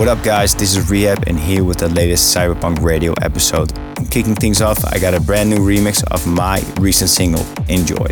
What up, guys? This is R3HAB, and here with the latest CYB3RPVNK Radio episode. Kicking things off, I got a brand new remix of my recent single. Enjoy.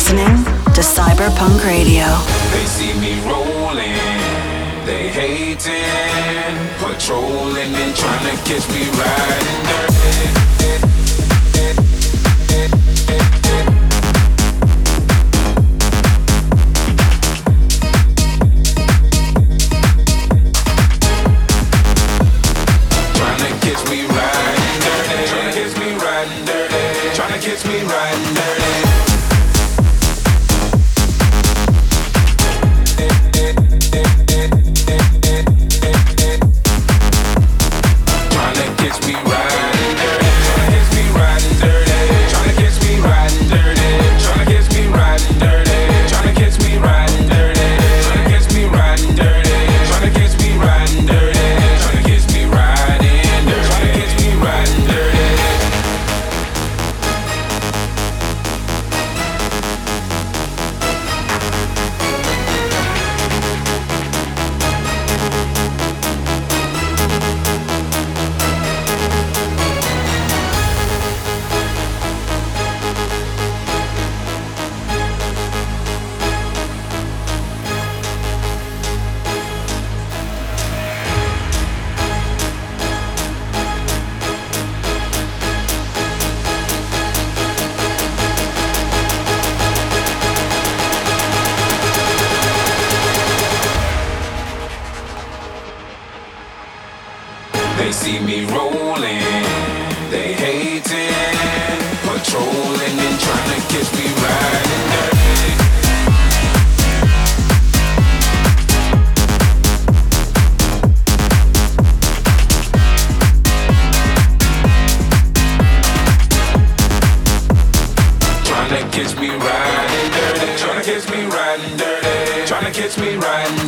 listening to CYB3RPVNK Radio. They see me rolling, they hating, patrolling and trying to catch me riding dirty. Kiss me riding dirty. Trying to catch me riding dirty. Trying to catch me riding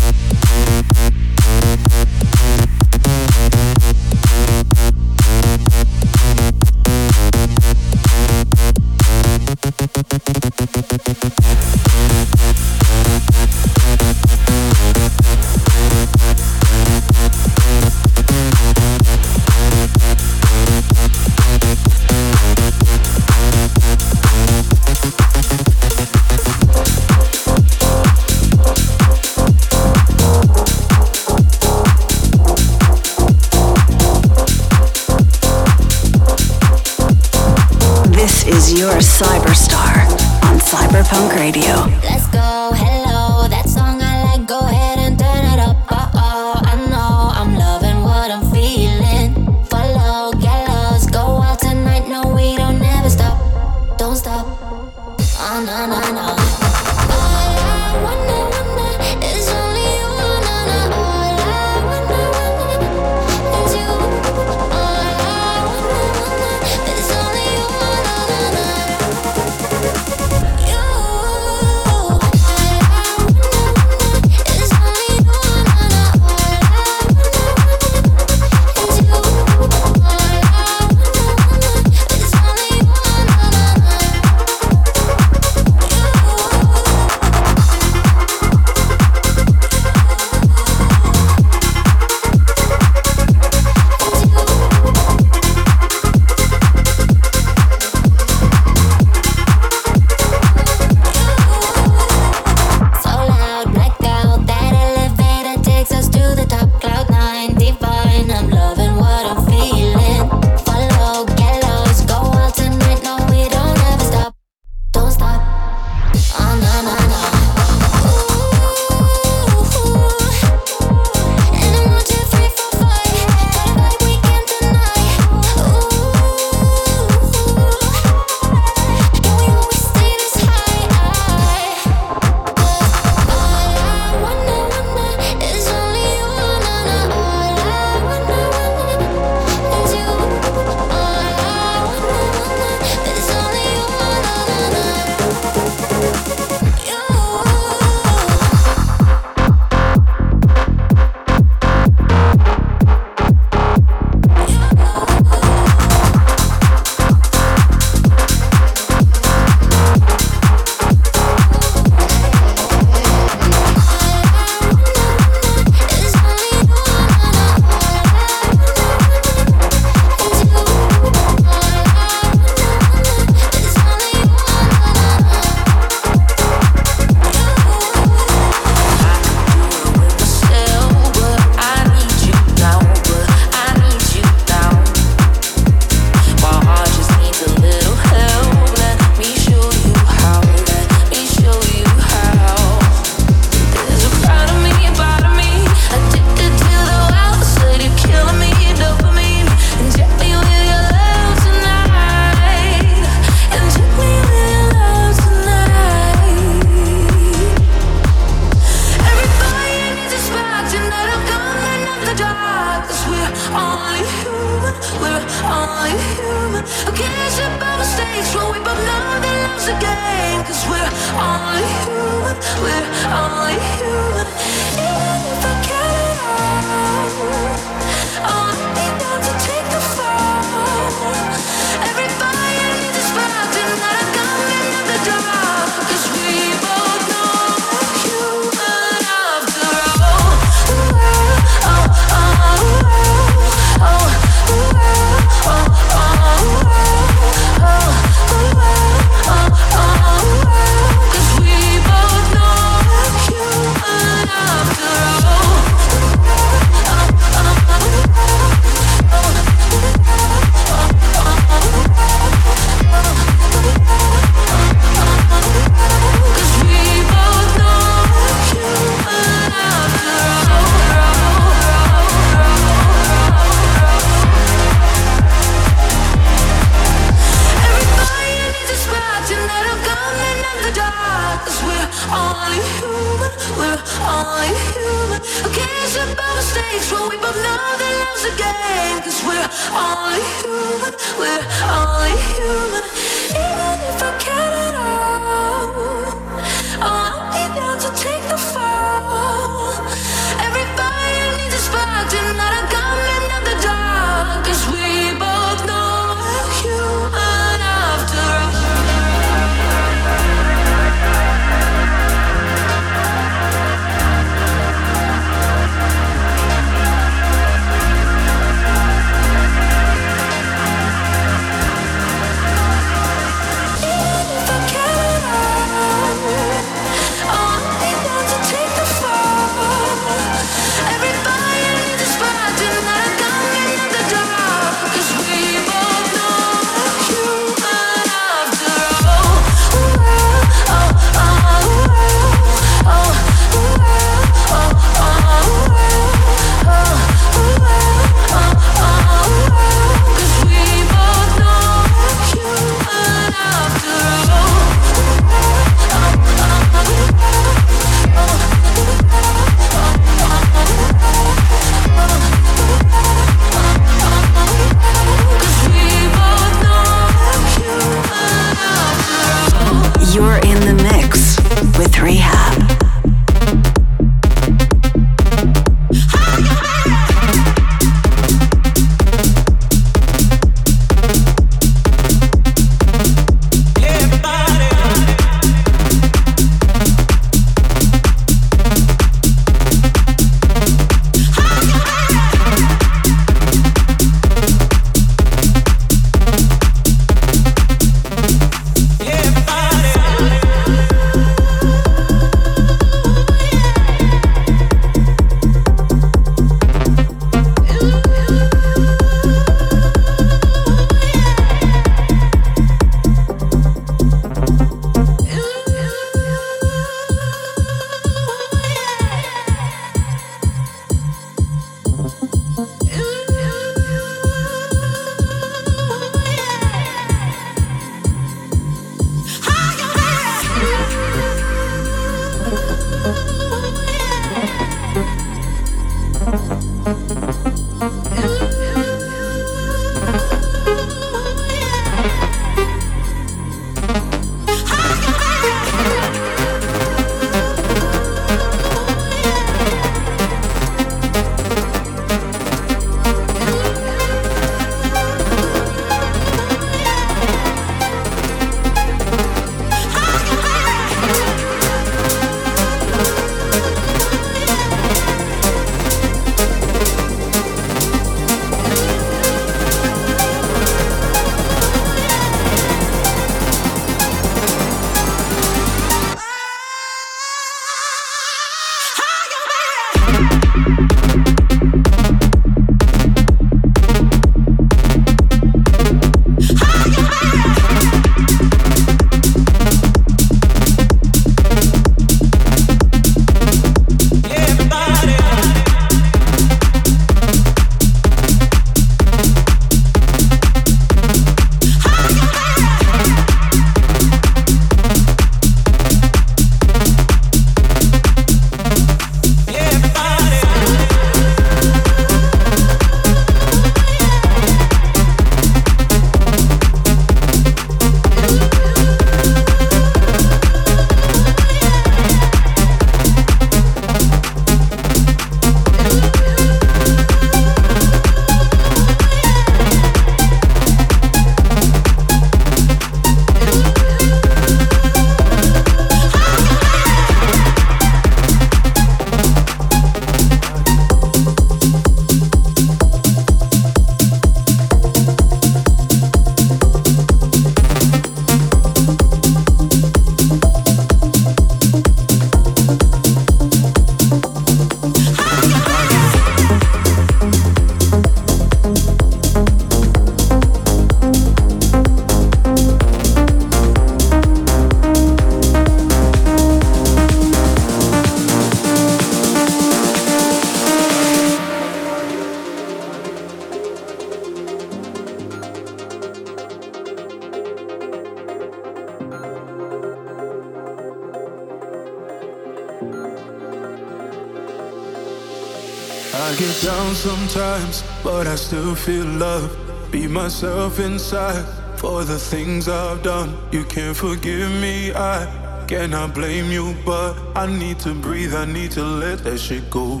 feel love, be myself inside. For the things I've done, you can't forgive me. I cannot blame you, but I need to breathe. I need to let that shit go.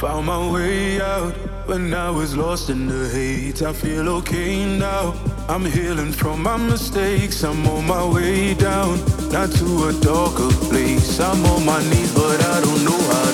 Found my way out when I was lost in the hate. I feel okay now. I'm healing from my mistakes. I'm on my way down, not to a darker place. I'm on my knees, but I don't know how to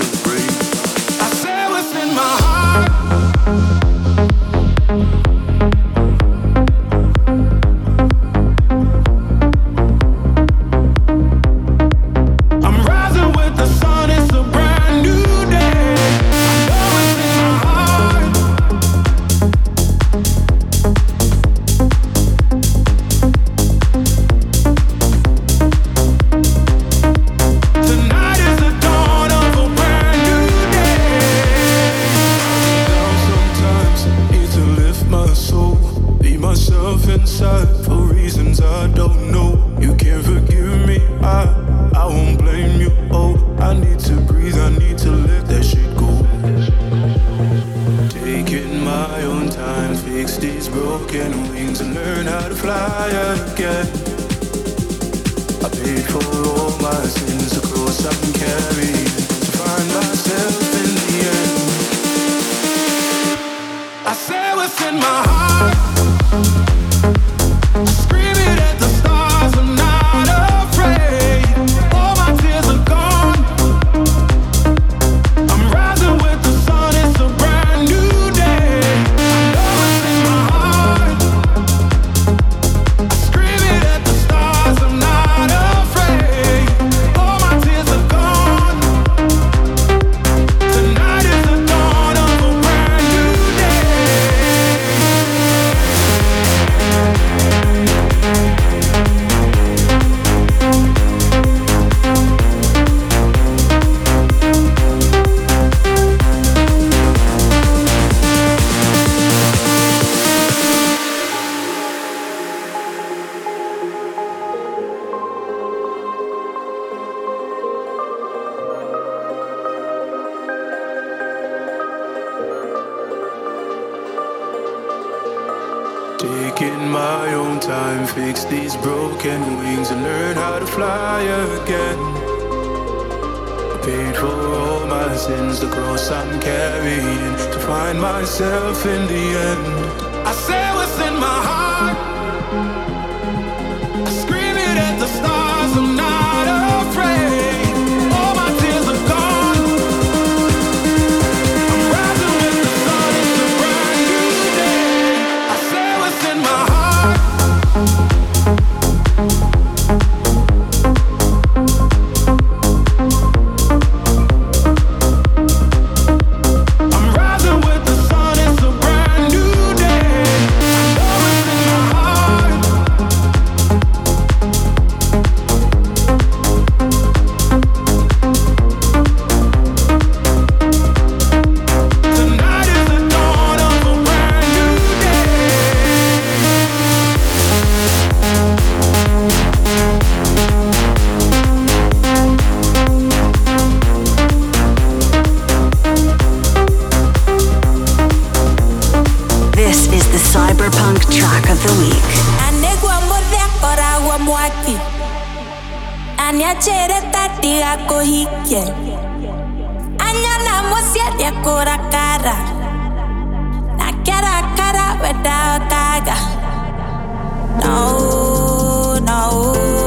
Anya chere tati ako hike. Anya ya kora Na kara kara weda kaga No, no, no.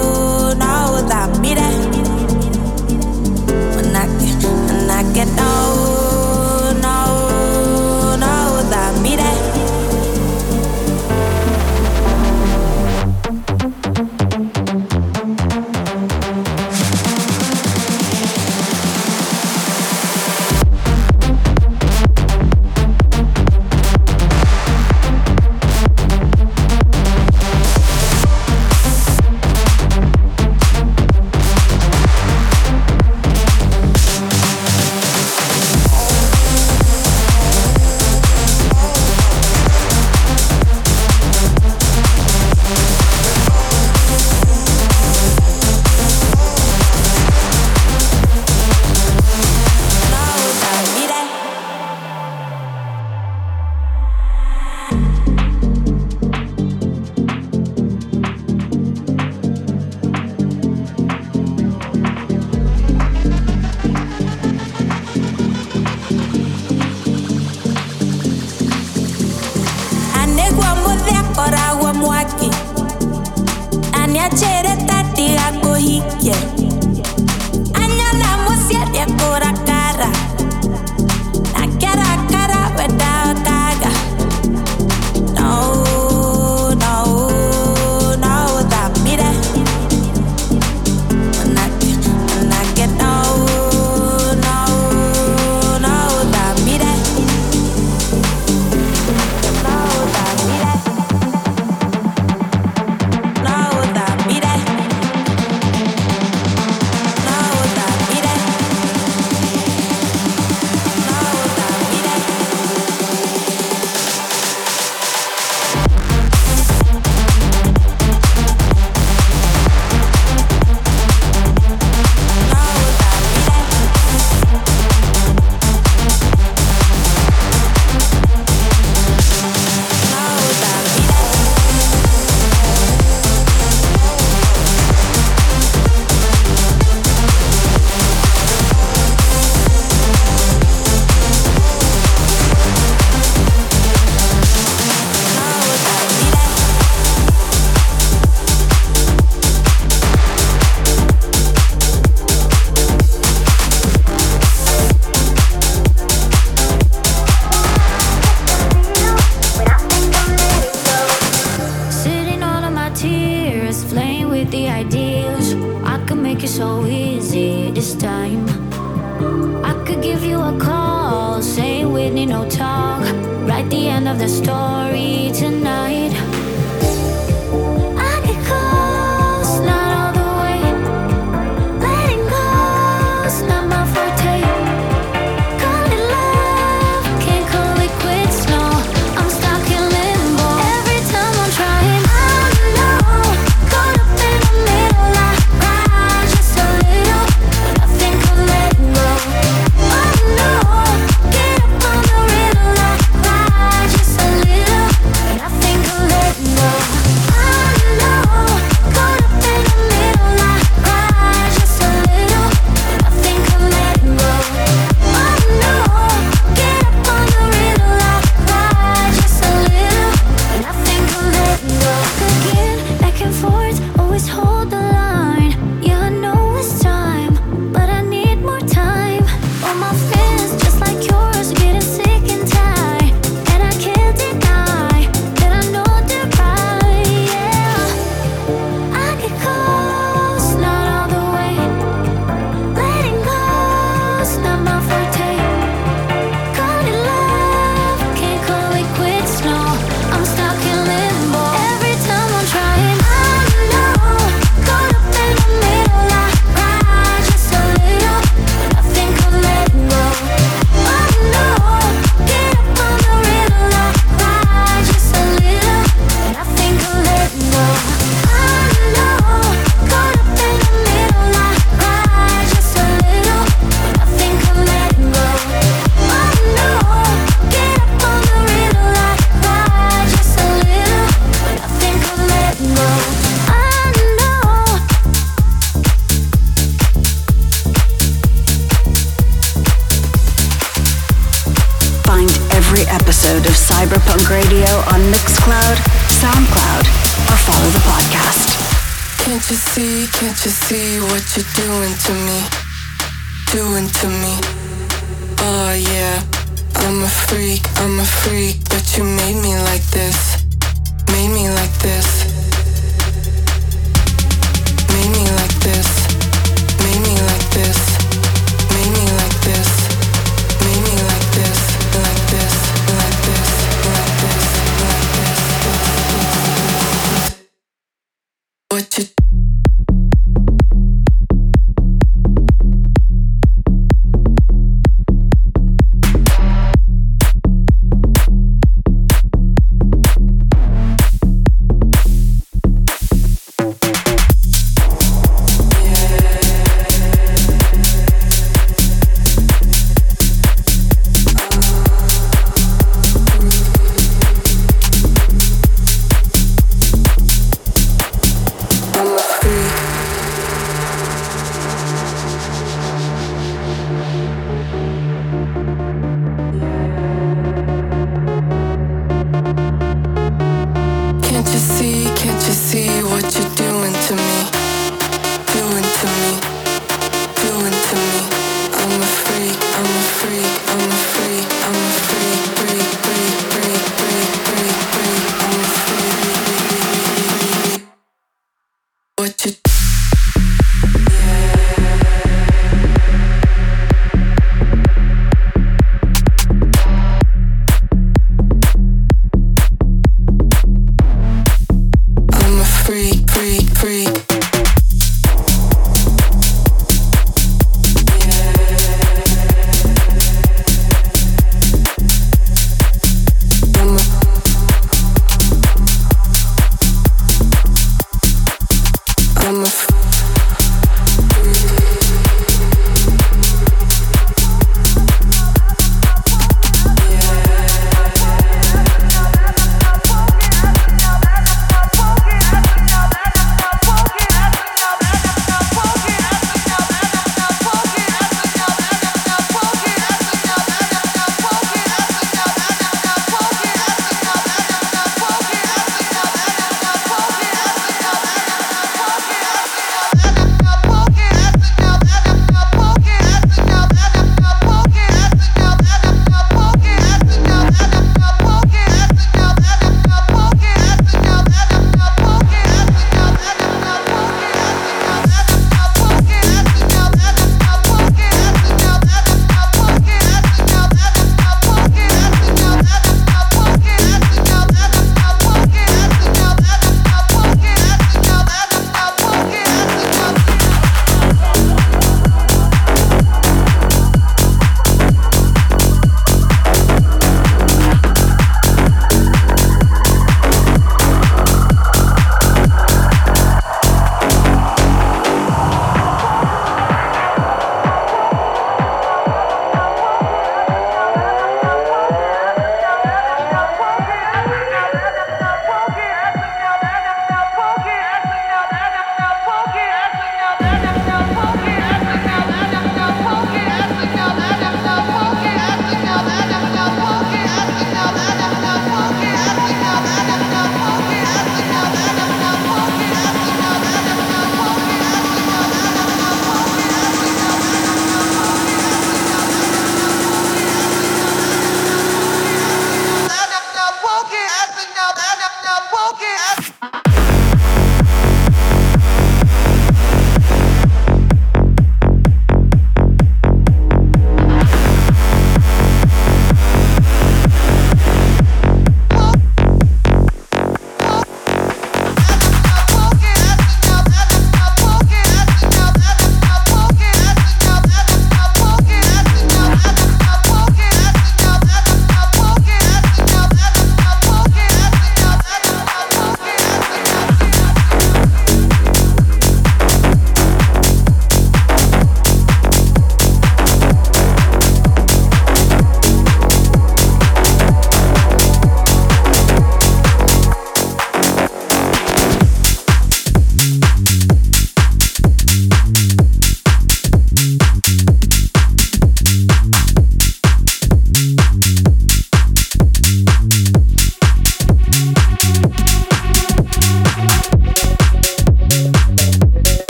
What you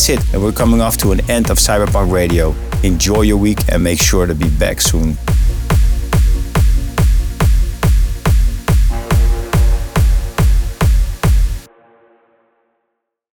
that's it, and we're coming off to an end of CYB3RPVNK Radio. Enjoy your week and make sure to be back soon.